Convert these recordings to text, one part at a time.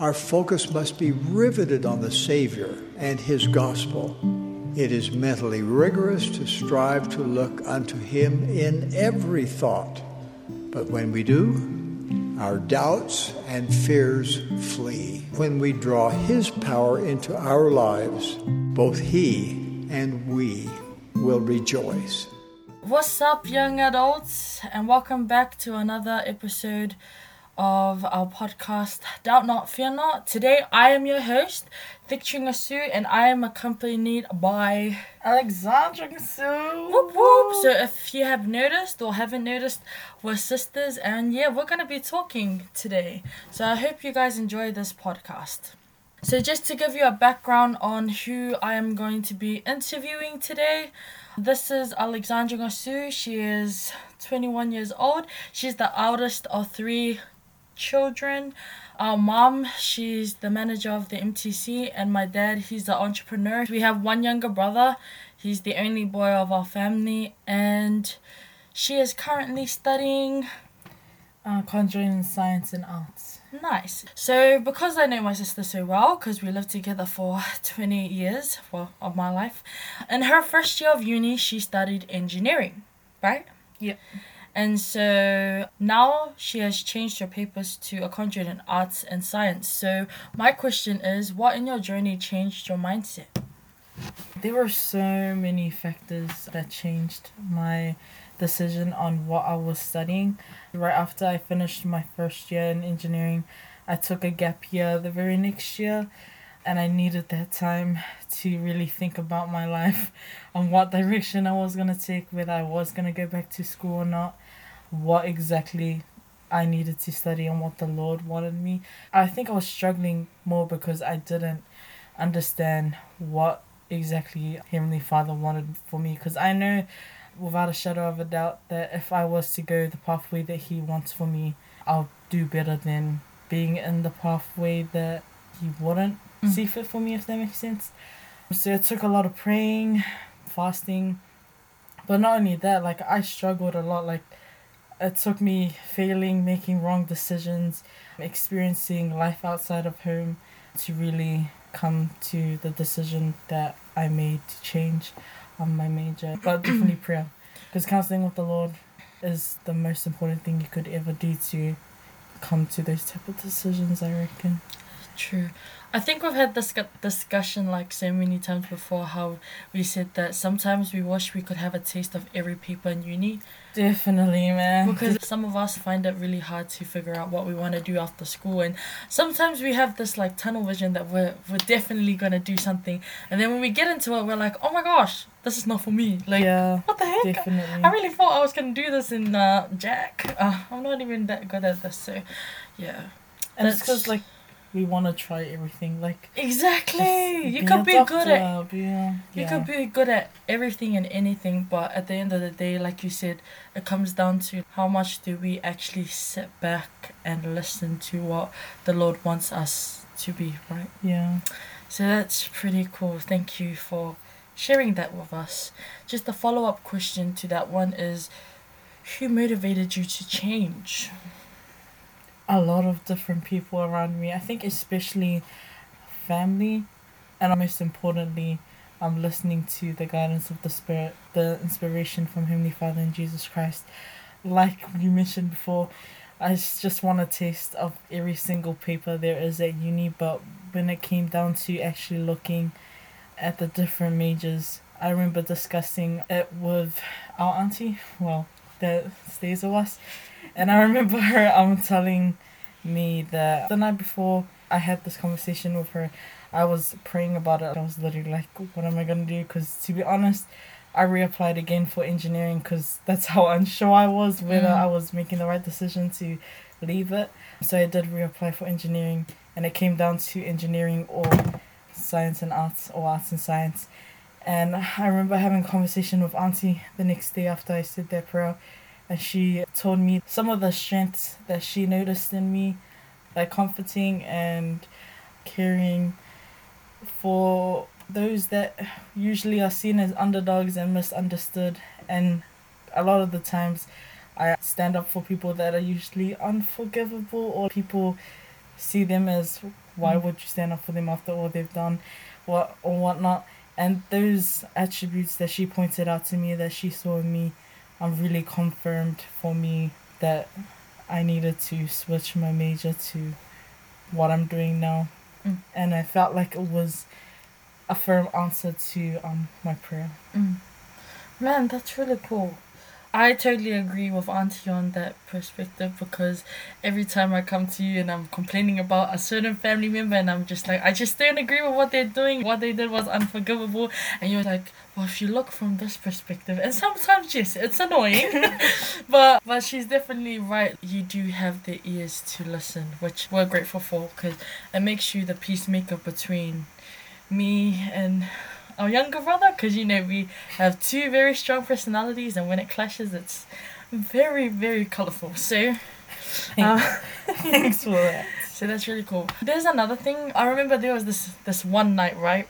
Our focus must be riveted on the Savior and His gospel. It is mentally rigorous to strive to look unto Him in every thought. But when we do, our doubts and fears flee. When we draw His power into our lives, both He and we will rejoice. What's up, young adults, and welcome back to another episode of our podcast, Doubt Not, Fear Not. Today, I am your host, Thick Chingasu, and I am accompanied by Alexandra Gasu. Whoop Whoop. So, if you have noticed or haven't noticed, we're sisters, and yeah, we're gonna be talking today. So, I hope you guys enjoy this podcast. So, just to give you a background on who I am going to be interviewing today, this is Alexandra Gasu. She is 21 years old. She's the eldest of three children. Our mom, she's the manager of the MTC, and my dad, he's the entrepreneur. We have one younger brother. He's the only boy of our family, and she is currently studying Uh, conjoint science and arts. Nice. So, because I know my sister so well, because we lived together for 20 years well, of my life, in her first year of uni, she studied engineering, right? Yep. And so now she has changed her papers to a conjoint in arts and science. So, my question is what in your journey changed your mindset? There were so many factors that changed my decision on what I was studying. Right after I finished my first year in engineering, I took a gap year the very next year, and I needed that time to really think about my life on what direction I was going to take, whether I was going to go back to school or not, what exactly I needed to study, and what the Lord wanted me. I think I was struggling more because I didn't understand what exactly Heavenly Father wanted for me because I know without a shadow of a doubt that if I was to go the pathway that He wants for me, I'll do better than being in the pathway that He wouldn't Mm. see fit for me, if that makes sense. So it took a lot of praying, fasting, but not only that, like I struggled a lot. Like it took me failing, making wrong decisions, experiencing life outside of home to really come to the decision that I made to change on my major. But definitely prayer. Because counseling with the Lord is the most important thing you could ever do to come to those type of decisions, I reckon. True. I think we've had this discussion like so many times before how we said that sometimes we wish we could have a taste of every paper in uni Definitely, man. because some of us find it really hard to figure out what we want to do after school and sometimes we have this like tunnel vision that we're, we're definitely going to do something and then when we get into it we're like oh my gosh this is not for me like yeah, what the heck definitely. I really thought I was going to do this in uh, Jack uh, I'm not even that good at this so yeah and it's because like we want to try everything. Like exactly you could be good at doctor, a- uh, You yeah. could be good at everything and anything, but at the end of the day, like you said, it comes down to how much do we actually sit back and listen to what the Lord wants us to be, right? yeah. So that's pretty cool. Thank you for sharing that with us. Just a follow up question to that one is who motivated you to change? A lot of different people around me. I think especially family, and most importantly, I'm listening to the guidance of the Spirit, the inspiration from Heavenly Father and Jesus Christ. Like you mentioned before, I just want a taste of every single paper there is at uni, but when it came down to actually looking at the different majors, I remember discussing it with our auntie, well, that stays with us. And I remember her um telling me that the night before I had this conversation with her, I was praying about it. I was literally like, what am I going to do? Because to be honest, I reapplied again for engineering because that's how unsure I was whether Mm. I was making the right decision to leave it. So I did reapply for engineering, and it came down to engineering or science and arts or arts and science. And I remember having a conversation with Auntie the next day after I said that prayer, and she told me some of the strengths that she noticed in me, like comforting and caring for those that usually are seen as underdogs and misunderstood. And a lot of the times, I stand up for people that are usually unforgivable or people see them as why would you stand up for them after all they've done, what or whatnot. And those attributes that she pointed out to me that she saw in me, um, really confirmed for me that I needed to switch my major to what I'm doing now. Mm. And I felt like it was a firm answer to um my prayer. Mm. Man, that's really cool. I totally agree with Auntie on that perspective because every time I come to you and I'm complaining about a certain family member and I'm just like, I just don't agree with what they're doing, what they did was unforgivable. And you're like, well, if you look from this perspective, and sometimes, yes, it's annoying, but but she's definitely right. You do have the ears to listen, which we're grateful for because it makes you the peacemaker between me and our younger brother because you know we have two very strong personalities and when it clashes it's very very colorful so uh, Thanks for that. so that's really cool. There's another thing. I remember there was this this one night right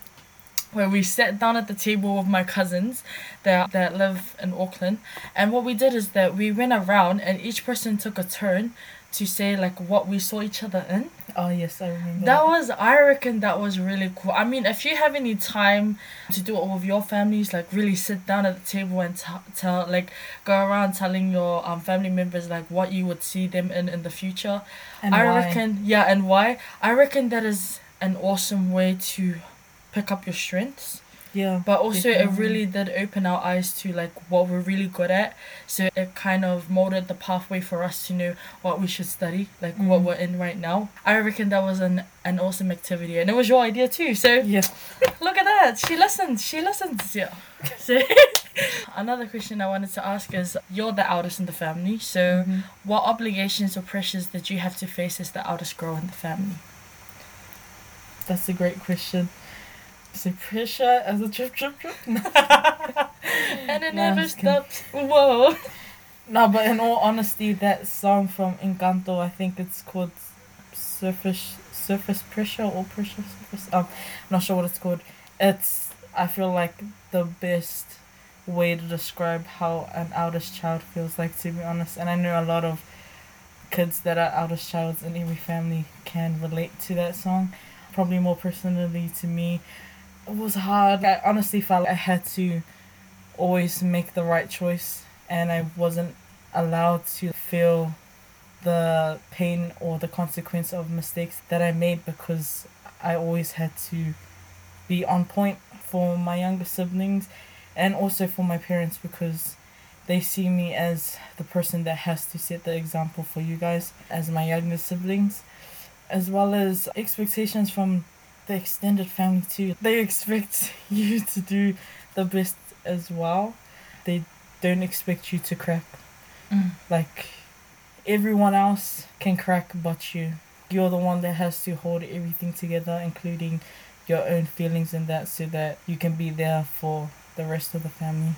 where we sat down at the table with my cousins that that live in auckland and what we did is that we went around and each person took a turn to say like what we saw each other in Oh yes, I remember. that was, I reckon that was really cool. I mean, if you have any time to do it with your families, like really sit down at the table and t- tell, like, go around telling your um family members like what you would see them in in the future. and I why. reckon, yeah, and why? I reckon that is an awesome way to pick up your strengths. Yeah. But also, it really did open our eyes to like what we're really good at. So it kind of molded the pathway for us to know what we should study, like what Mm. we're in right now. I reckon that was an an awesome activity, and it was your idea too. So Yeah. look at that, she listens. She listens. Yeah. So another question I wanted to ask is: You're the eldest in the family, so Mhm. what obligations or pressures did you have to face as the eldest girl in the family? That's a great question. Pressure as a drip drip drip. And it No, never stops. Whoa. No, but in all honesty, that song from Encanto, I think it's called Surface Surface Pressure or Pressure Surface. Um, I'm not sure what it's called. It's I feel like the best way to describe how an eldest child feels like, to be honest. And I know a lot of kids that are eldest childs in every family can relate to that song. Probably more personally to me, was hard. I honestly felt I had to always make the right choice and I wasn't allowed to feel the pain or the consequence of mistakes that I made because I always had to be on point for my younger siblings and also for my parents because they see me as the person that has to set the example for you guys as my younger siblings as well as expectations from the extended family too. They expect you to do the best as well. They don't expect you to crack. Mm. like everyone else can crack but you. You're the one that has to hold everything together including your own feelings and that so that you can be there for the rest of the family.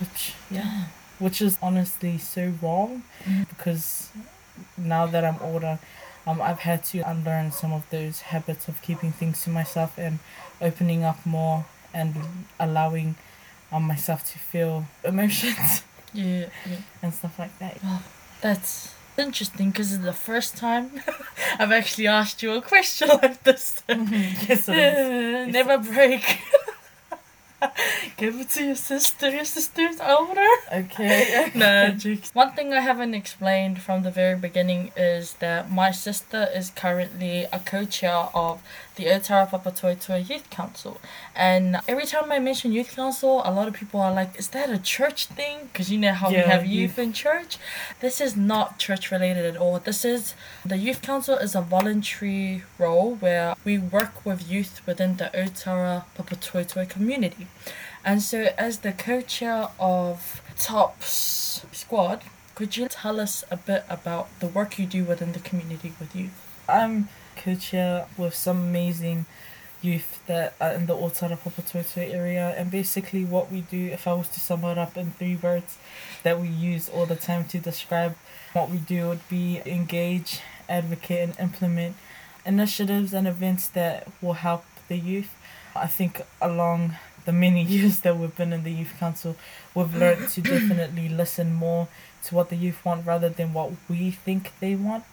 Which yeah. Which is honestly so wrong Mhm. because now that i'm older um, i've had to unlearn some of those habits of keeping things to myself and opening up more and allowing um, myself to feel emotions Yeah, yeah. and stuff like that That's interesting because it's the first time I've actually asked you a question like this. yes it is. Never break. Give it to your sister. Your sister's older. okay no, jokes. One thing I haven't explained from the very beginning is that my sister is currently a co-chair of the Otara Papatoetoe Youth Council. And every time I mention youth council, a lot of people are like, is that a church thing? Because you know how we have youth. youth in church. This is not church related at all. This is, the youth council is a voluntary role where we work with youth within the Otara Papatoetoe community. And so, as the co chair of TOPS squad, could you tell us a bit about the work you do within the community with youth? I'm co-chair with some amazing youth that are in the Otara Papatoetoe area and basically what we do if I was to sum it up in three words that we use all the time to describe what we do would be engage, advocate and implement initiatives and events that will help the youth. I think along the many years that we've been in the youth council we've learned to definitely listen more to what the youth want rather than what we think they want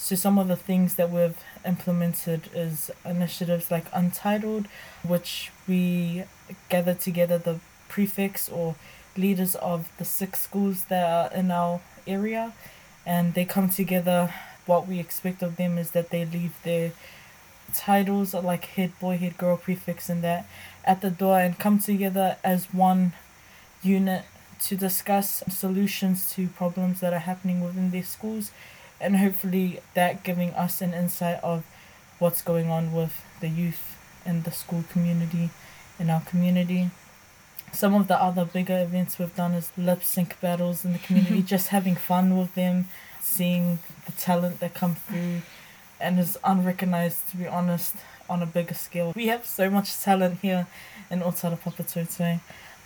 So some of the things that we've implemented is initiatives like Untitled, which we gather together the prefects or leaders of the six schools that are in our area and they come together. What we expect of them is that they leave their titles like head boy, head girl, prefix, and that at the door and come together as one unit to discuss solutions to problems that are happening within their schools and hopefully that giving us an insight of what's going on with the youth in the school community in our community. Some of the other bigger events we've done is lip sync battles in the community, just having fun with them, seeing the talent that come through and is unrecognized to be honest on a bigger scale. We have so much talent here in Otara Papatoetoe.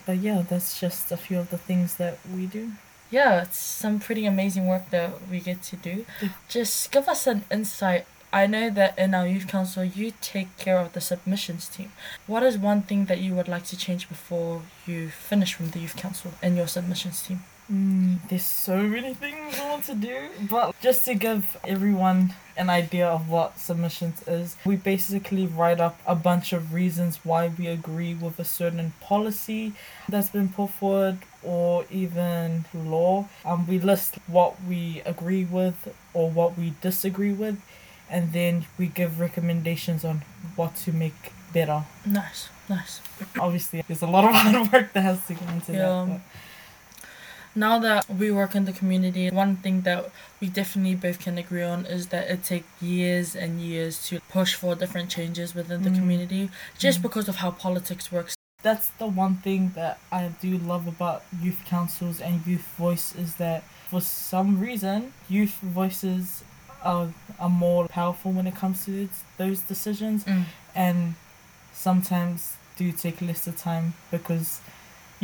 But yeah, that's just a few of the things that we do. Yeah, it's some pretty amazing work that we get to do. Yeah. Just give us an insight. I know that in our youth council, you take care of the submissions team. What is one thing that you would like to change before you finish from the youth council and your submissions team? Mm, there's so many things I want to do, but just to give everyone an idea of what submissions is, we basically write up a bunch of reasons why we agree with a certain policy that's been put forward or even law. Um, we list what we agree with or what we disagree with, and then we give recommendations on what to make better. Nice, nice. Obviously, there's a lot of hard work that has to go into Yeah. that. Now that we work in the community, one thing that we definitely both can agree on is that it takes years and years to push for different changes within the Mm. community just Mm. because of how politics works. that's the one thing that I do love about youth councils and youth voice is that for some reason youth voices are, are more powerful when it comes to those decisions and sometimes do take lesser time because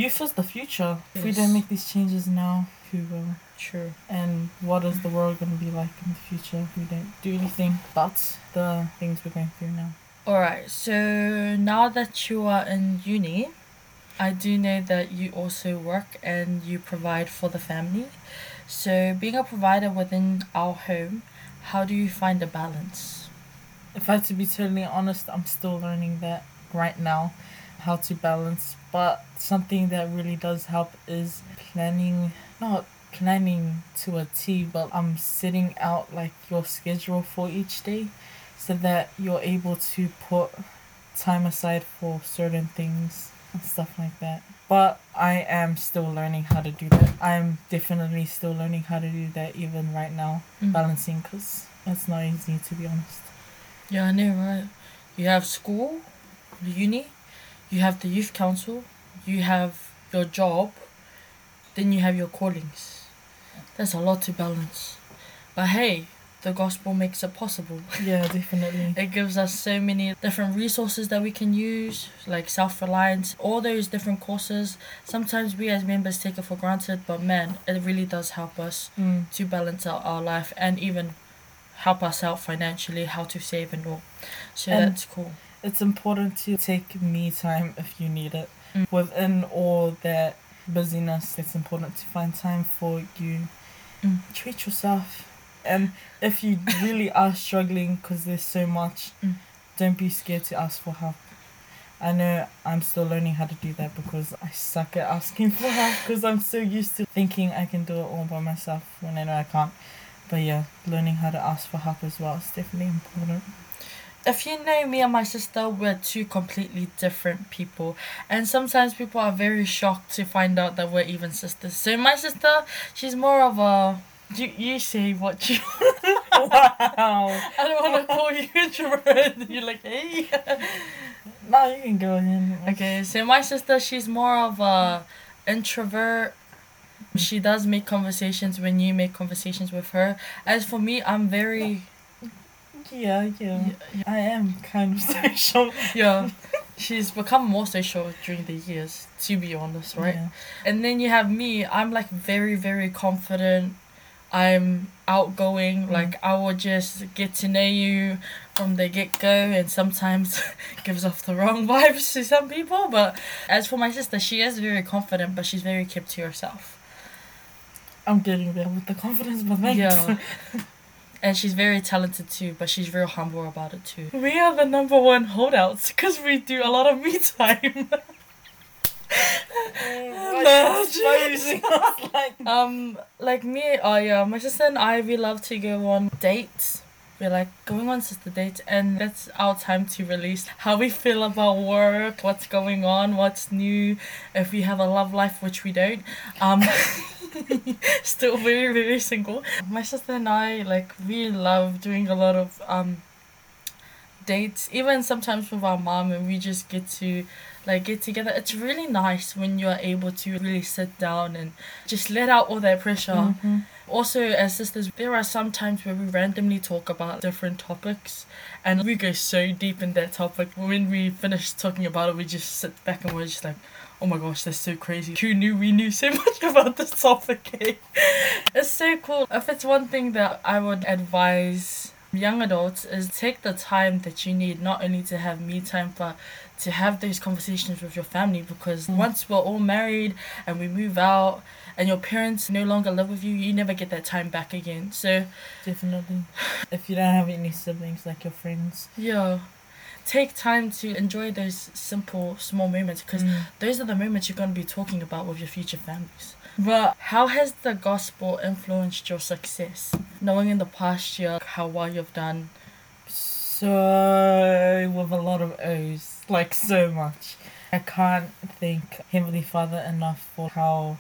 youth is the future. If we don't make these changes now, who will? True. And what is the world going to be like in the future if we don't do anything but the things we're going through now? Alright, so now that you are in uni, I do know that you also work and you provide for the family. So, being a provider within our home, how do you find a balance? if I had to be totally honest, I'm still learning that right now, how to balance. But something that really does help is planning, not planning to a T, but I'm setting out like your schedule for each day so that you're able to put time aside for certain things and stuff like that. But I am still learning how to do that. I'm definitely still learning how to do that even right now, Mm. balancing because it's not easy to be honest. Yeah, I know, right? You have school, the uni, you have the youth council, you have your job, then you have your callings. That's a lot to balance. But hey, the gospel makes it possible. Yeah, definitely. It gives us so many different resources that we can use, like self reliance, all those different courses. Sometimes we as members take it for granted, but man, it really does help us Mm. to balance out our life and even help us out financially, how to save and all. So And- that's cool. It's important to take me time if you need it. Mm. Within all that busyness, it's important to find time for you. Mm. Treat yourself. And if you really are struggling because there's so much, Mm. don't be scared to ask for help. I know I'm still learning how to do that because I suck at asking for help because I'm so used to thinking I can do it all by myself when I know I can't. But yeah, learning how to ask for help as well is definitely important. If you know me and my sister, we're two completely different people. And sometimes people are very shocked to find out that we're even sisters. So my sister, she's more of a you, you say what you wow. I don't want to call you introvert. You're like, hey. No, you can go ahead. Okay, so my sister, she's more of a introvert. She does make conversations when you make conversations with her. As for me, I'm very Yeah, yeah. yeah, I am kind of social. yeah. She's become more social during the years, to be honest, right? Yeah. And then you have me. I'm like very, very confident. I'm outgoing. Mm. Like I will just get to know you from the get go, and sometimes gives off the wrong vibes to some people. But as for my sister, she is very confident, but she's very kept to herself. I'm getting there with the confidence, but. Yeah. And she's very talented too, but she's very humble about it too. We are the number one holdouts because we do a lot of me time. exposing like um, like me, oh yeah, my sister and I, we love to go on dates. We're like going on sister dates, and that's our time to release how we feel about work, what's going on, what's new, if we have a love life, which we don't. Um, still very very single. My sister and I like we love doing a lot of um dates, even sometimes with our mom, and we just get to like get together. It's really nice when you are able to really sit down and just let out all that pressure. Mhm. Also, as sisters, there are some times where we randomly talk about different topics and we go so deep in that topic. When we finish talking about it, we just sit back and we're just like, oh my gosh, that's so crazy. Who knew we knew so much about this topic? eh?" it's so cool. If it's one thing that I would advise young adults is take the time that you need not only to have me time but to have those conversations with your family because Mm. once we're all married and we move out and your parents no longer live with you you never get that time back again so Definitely. If you don't have any siblings like your friends. yeah take time to enjoy those simple small moments because Mm. those are the moments you're going to be talking about with your future families but how has the gospel influenced your success knowing in the past year how well you've done So with a lot of O's, like so much. I can't thank Heavenly Father enough for how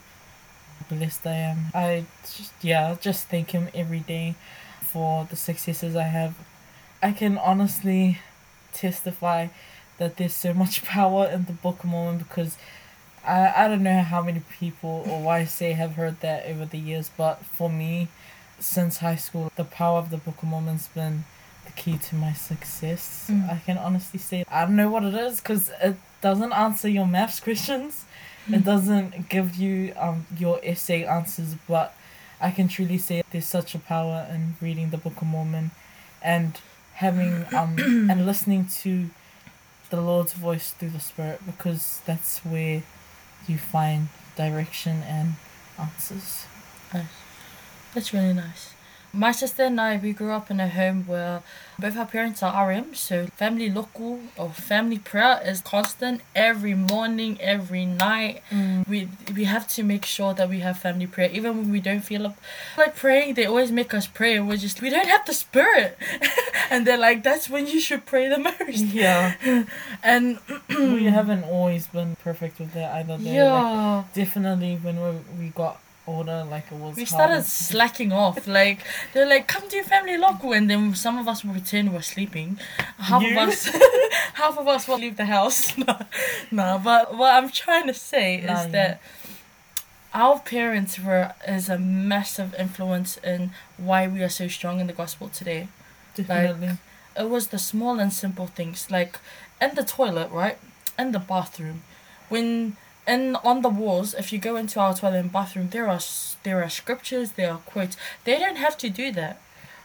blessed I am. I just yeah, just thank him every day for the successes I have. I can honestly testify that there's so much power in the Book of Mormon because I, I don't know how many people or why I say have heard that over the years, but for me, since high school, the power of the Book of Mormon's been the key to my success. Mm. I can honestly say I don't know what it is because it doesn't answer your maths questions. It Mm. doesn't give you um your essay answers, but I can truly say there's such a power in reading the Book of Mormon, and having um and listening to the Lord's voice through the Spirit because that's where you find direction and answers. Nice. That's really nice. My sister and I, we grew up in a home where both our parents are RM, so family lotu or family prayer is constant every morning, every night. Mm. We we have to make sure that we have family prayer, even when we don't feel like, like praying. They always make us pray, and we're just we don't have the spirit, and they're like, that's when you should pray the most. Yeah, And we haven't always been perfect with that either. though. Like, yeah, definitely when we we got older, like it was. we started to- slacking off. Like they're like, "Come to your family lotu," and then some of us will pretend we're sleeping. Half You? of us, half of us will leave the house. no, no, but what I'm trying to say No, is yeah. that our parents were is a massive influence in why we are so strong in the gospel today. Definitely. It was the small and simple things, like in the toilet, right, in the bathroom, when and on the walls. If you go into our toilet and bathroom, there are there are scriptures, there are quotes. They don't have to do that,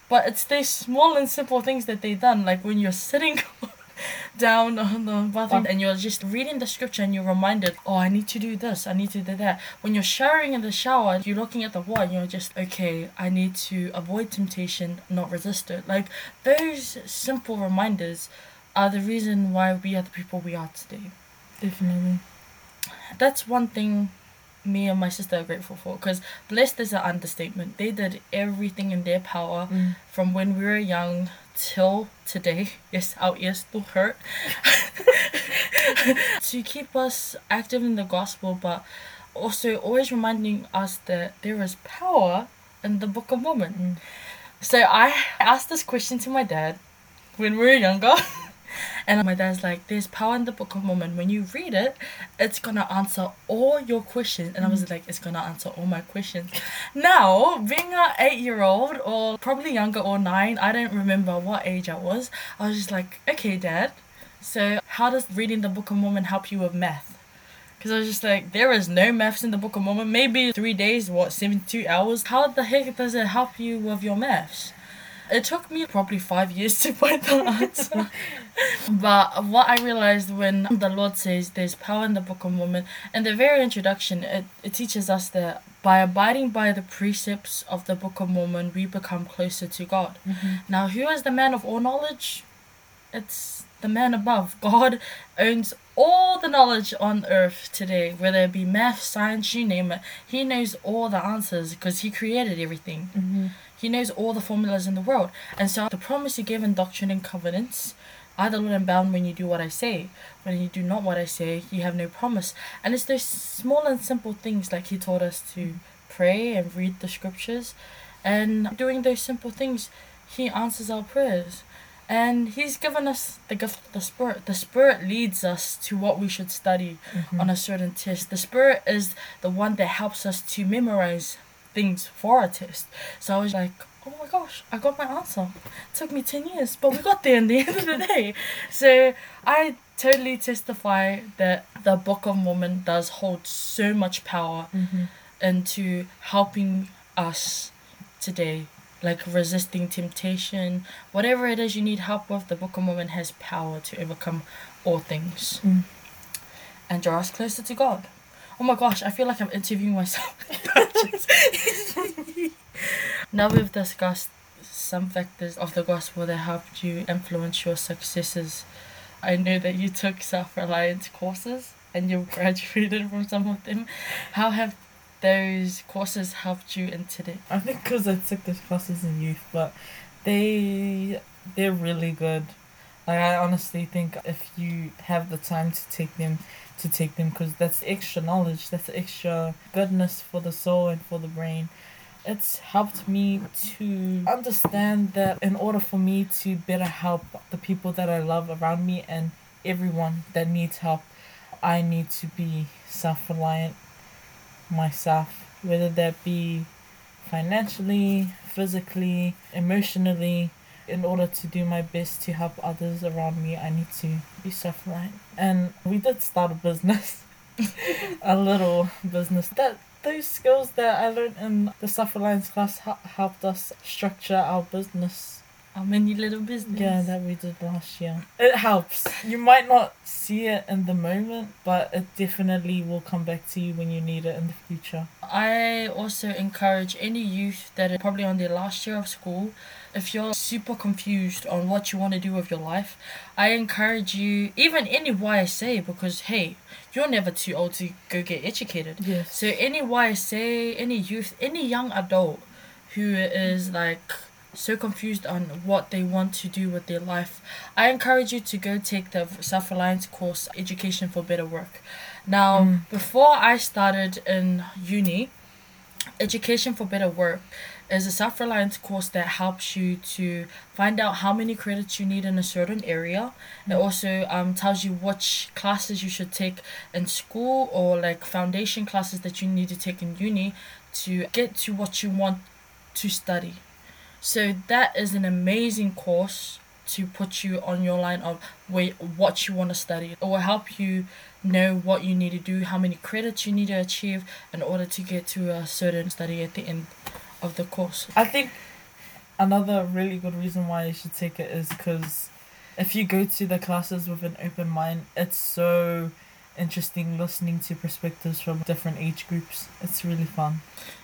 but it's these small and simple things that they done. Like when you're sitting down on the bathroom and you're just reading the scripture and you're reminded, oh, I need to do this, I need to do that. When you're showering in the shower, you're looking at the wall and you're just, okay, I need to avoid temptation, not resist it. Like those simple reminders are the reason why we are the people we are today. Definitely. That's one thing me and my sister are grateful for because blessed is an understatement. They did everything in their power Mm. from when we were young till today. Yes, our ears still hurt. to keep us active in the gospel, but also always reminding us that there is power in the Book of Mormon. Mm. So I asked this question to my dad when we were younger. And my dad's like, there's power in the Book of Mormon. When you read it, it's gonna answer all your questions. And I was mm. like, it's gonna answer all my questions. Now, being a eight year old or probably younger or nine, I don't remember what age I was. I was just like, okay, dad. So how does reading the Book of Mormon help you with math? Because I was just like, there is no maths in the Book of Mormon. Maybe three days, what, 72 hours? How the heck does it help you with your maths? It took me probably five years to find the answer. but what I realized when the Lord says there's power in the Book of Mormon, in the very introduction, it, it teaches us that by abiding by the precepts of the Book of Mormon, we become closer to God. Mm-hmm. Now, who is the man of all knowledge? It's the man above. God owns all the knowledge on earth today, whether it be math, science, you name it. He knows all the answers because he created everything. Mm-hmm. He knows all the formulas in the world. And so the promise he gave in Doctrine and Covenants, I the Lord am bound when you do what I say. When you do not what I say, you have no promise. And it's those small and simple things like he taught us to pray and read the scriptures. And doing those simple things, he answers our prayers. And he's given us the gift of the Spirit. The Spirit leads us to what we should study mm-hmm. on a certain test. The Spirit is the one that helps us to memorize things for a test. So I was like, oh my gosh, I got my answer. It took me 10 years, but we got there in the end of the day. So I totally testify that the Book of Mormon does hold so much power mm-hmm. into helping us today. Like resisting temptation, whatever it is you need help with, the Book of Mormon has power to overcome all things Mm. and draw us closer to God. Oh my gosh, I feel like I'm interviewing myself. now we've discussed some factors of the gospel that helped you influence your successes. I know that you took self reliance courses and you graduated from some of them. How have those courses helped you in today? I think because I took those classes in youth, but they they're really good. Like I honestly think if you have the time to take them, to take them, because that's extra knowledge, that's extra goodness for the soul and for the brain. It's helped me to understand that in order for me to better help the people that I love around me and everyone that needs help, I need to be self reliant myself, whether that be financially, physically, emotionally. In order to do my best to help others around me, I need to be self reliant. And we did start a business, a little business. That those skills that I learned in the self reliance class ha- helped us structure our business. How many little business? Yeah, that we did last year. It helps. You might not see it in the moment, but it definitely will come back to you when you need it in the future. I also encourage any youth that are probably on their last year of school, if you're super confused on what you want to do with your life, I encourage you, even any YSA, because hey, you're never too old to go get educated. Yes. So any YSA, any youth, any young adult who is like so confused on what they want to do with their life, I encourage you to go take the self reliance course, Education for Better Work. Now, Mm. before I started in uni, Education for Better Work is a self reliance course that helps you to find out how many credits you need in a certain area. It also um, tells you which classes you should take in school or like foundation classes that you need to take in uni to get to what you want to study. So that is an amazing course to put you on your line of where what you want to study. It will help you know what you need to do, how many credits you need to achieve in order to get to a certain study at the end of the course. I think another really good reason why you should take it is because if you go to the classes with an open mind, it's so interesting listening to perspectives from different age groups. It's really fun.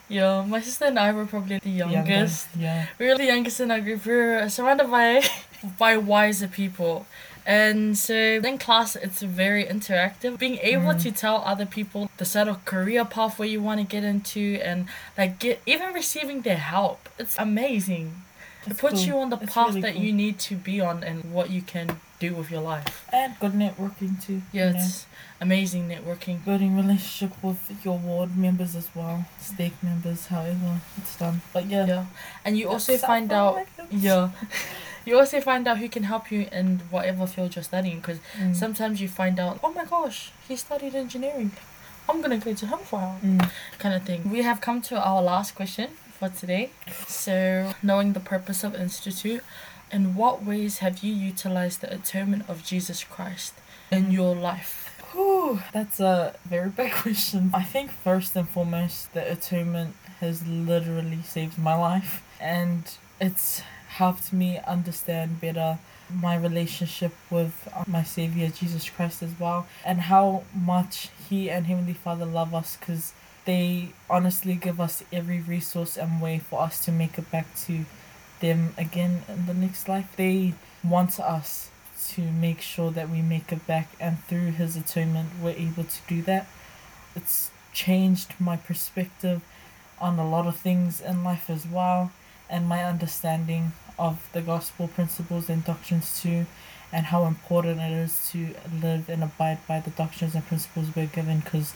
Yeah, my sister and I were probably the Younger, youngest. Yeah. We were the youngest in our group. We were surrounded by by wiser people. And so in class, it's very interactive. Being able Mm. to tell other people the sort of career path where you want to get into, and like get even receiving their help, it's amazing. It puts cool. you on the path really that cool. you need to be on and what you can do with your life. And good networking too. Yeah, you know. it's amazing networking. building relationship with your ward members as well, stake members, however it's done. But yeah, Yeah, and you also That's find out. Yeah, you also find out who can help you in whatever field you're studying because Mm. sometimes you find out, oh my gosh, he studied engineering. I'm gonna go to him for help, Mm. kind of thing. We have come to our last question for today. So, knowing the purpose of Institute, in what ways have you utilized the atonement of Jesus Christ in your life? Whew, that's a very big question. I think first and foremost, the atonement has literally saved my life, and it's helped me understand better my relationship with uh, my Savior Jesus Christ as well, and how much He and Heavenly Father love us because they honestly give us every resource and way for us to make it back to them again in the next life. They want us to make sure that we make it back, and through His atonement, we're able to do that. It's changed my perspective on a lot of things in life as well, and my understanding of the gospel principles and doctrines too, and how important it is to live and abide by the doctrines and principles we're given because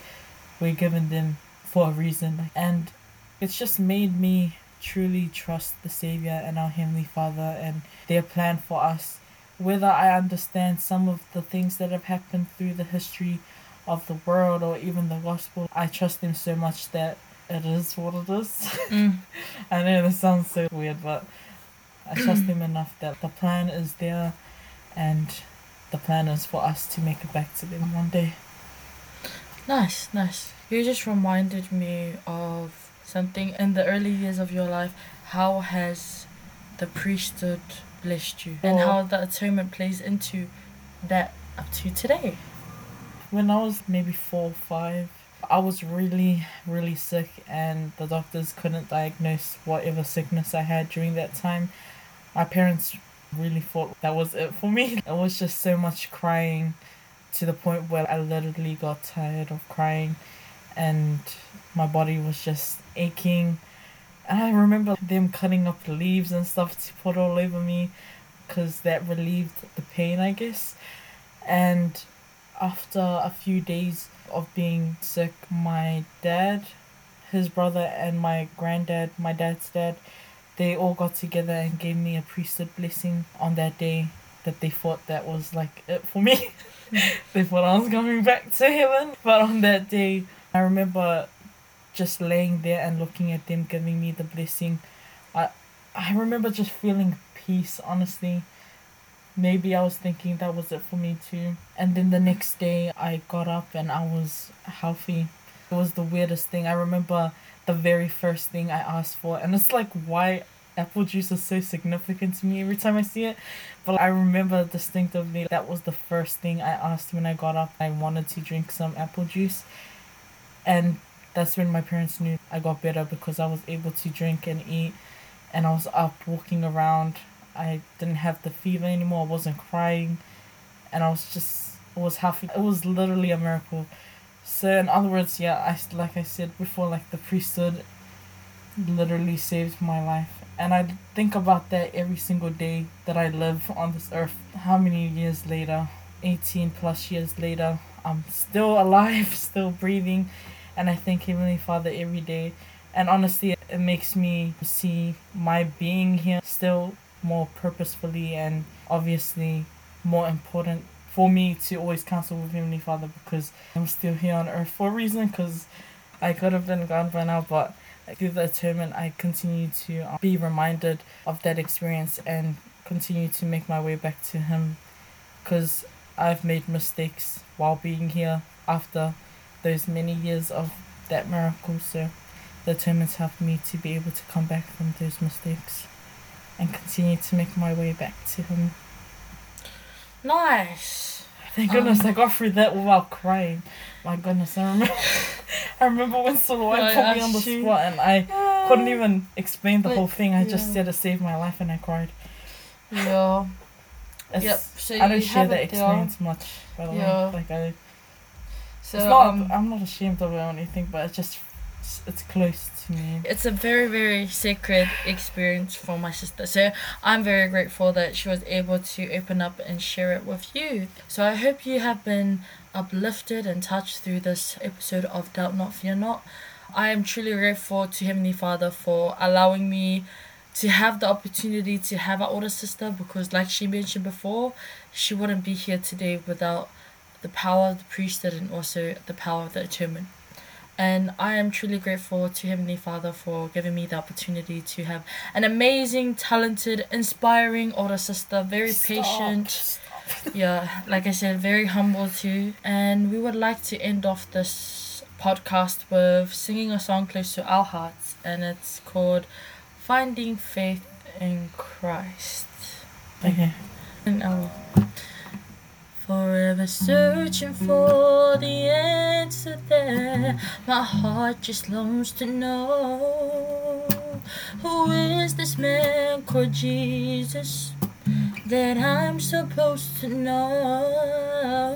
we're given them for a reason. And it's just made me truly trust the Savior and our Heavenly Father and their plan for us. Whether I understand some of the things that have happened through the history of the world or even the gospel, I trust them so much that it is what it is. Mm. I know this sounds so weird, but I trust them enough that the plan is there and the plan is for us to make it back to them one day. Nice, nice. You just reminded me of something in the early years of your life. How has the priesthood blessed you, and Oh. how the atonement plays into that up to today? When I was maybe four or five, I was really, really sick, and the doctors couldn't diagnose whatever sickness I had during that time. My parents really thought that was it for me. It was just so much crying to the point where I literally got tired of crying, and my body was just aching. And I remember them cutting up leaves and stuff to put all over me because that relieved the pain, I guess. And after a few days of being sick, my dad, his brother, and my granddad, my dad's dad, they all got together and gave me a priesthood blessing on that day that they thought that was like it for me. they thought I was coming back to heaven. But on that day, I remember just laying there and looking at them giving me the blessing. I I remember just feeling peace, honestly. Maybe I was thinking that was it for me too. And then the next day I got up and I was healthy. It was the weirdest thing. I remember the very first thing I asked for and it's like why apple juice is so significant to me every time I see it. But I remember distinctively that was the first thing I asked when I got up. I wanted to drink some apple juice. And that's when my parents knew I got better because I was able to drink and eat and I was up walking around. I didn't have the fever anymore. I wasn't crying and I was just was happy. It was literally a miracle. So in other words, yeah, I like I said before, like the priesthood literally saved my life, and I think about that every single day that I live on this earth. How many years later, eighteen plus years later, I'm still alive, still breathing, and I thank Heavenly Father every day. And honestly, it makes me see my being here still more purposefully and obviously more important for me to always counsel with Heavenly Father because I'm still here on earth for a reason because I could have been gone by now, but through the atonement, I continue to uh, be reminded of that experience and continue to make my way back to Him because I've made mistakes while being here after those many years of that miracle. So the atonement's helped me to be able to come back from those mistakes and continue to make my way back to Him. Nice. Thank goodness Um, I got through that without crying. My goodness, I remember. I remember when Soloi I put me on the spot and I couldn't even explain the whole thing. I just yeah. said it saved my life and I cried. Yeah. It's, Yep. So I don't you share that it there. experience much, by the Yeah. way. Like I, So it's not. um, I'm not ashamed of it or anything, but it's just it's, it's close me. it's a very very sacred experience for my sister. So i'm very grateful that she was able to open up and share it with you. So i hope you have been uplifted and touched through this episode of doubt not fear not. I am truly grateful to heavenly father for allowing me to have the opportunity to have an older sister because like she mentioned before she wouldn't be here today without the power of the priesthood and also the power of the atonement and I am truly grateful to Heavenly Father for giving me the opportunity to have an amazing, talented, inspiring older sister, very patient. Stop. Yeah, like I said, very humble too. And we would like to end off this podcast with singing a song close to our hearts, and it's called Finding Faith in Christ. Okay. And I'll forever searching for the answer there. My heart just longs to know who is this man called Jesus that I'm supposed to know.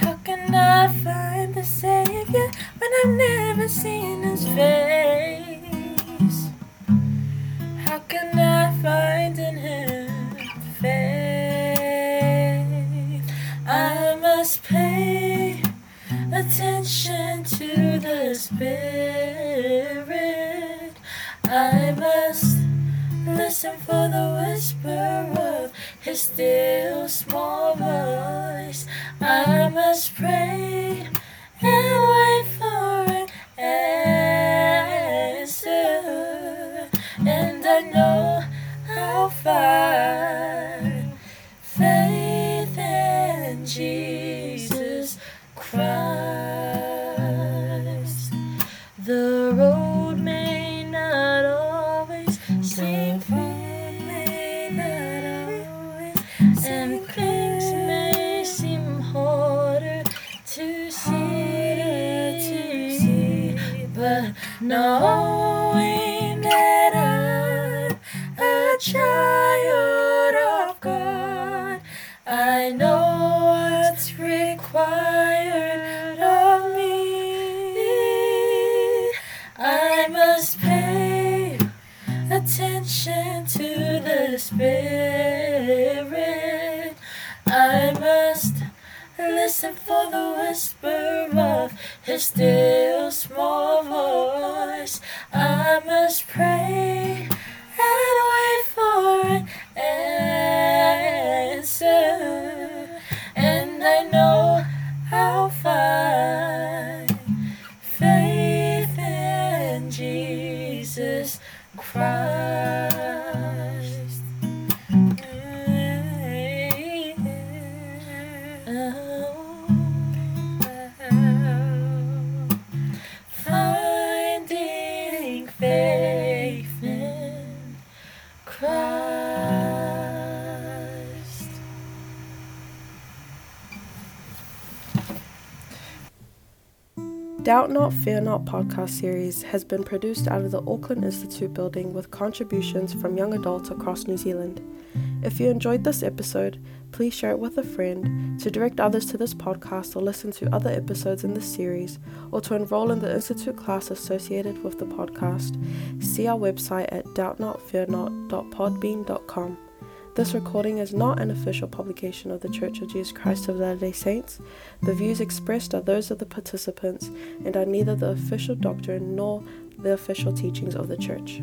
How can I find the Savior when I've never seen his face? How can I find in him attention to the Spirit. I must listen for the whisper of his still small voice. I must pray and wait for an answer. And I know I'll find knowing that I'm a child of God, I know what's required of me. I must pay attention to the Spirit. I must listen for the whisper of His still Doubt Not, Fear Not podcast series has been produced out of the Auckland Institute building with contributions from young adults across New Zealand. If you enjoyed this episode, please share it with a friend, to direct others to this podcast or listen to other episodes in this series, or to enroll in the Institute class associated with the podcast. See our website at doubtnotfearnot.podbean.com. This recording is not an official publication of the Church of Jesus Christ of Latter-day Saints. The views expressed are those of the participants and are neither the official doctrine nor the official teachings of the Church.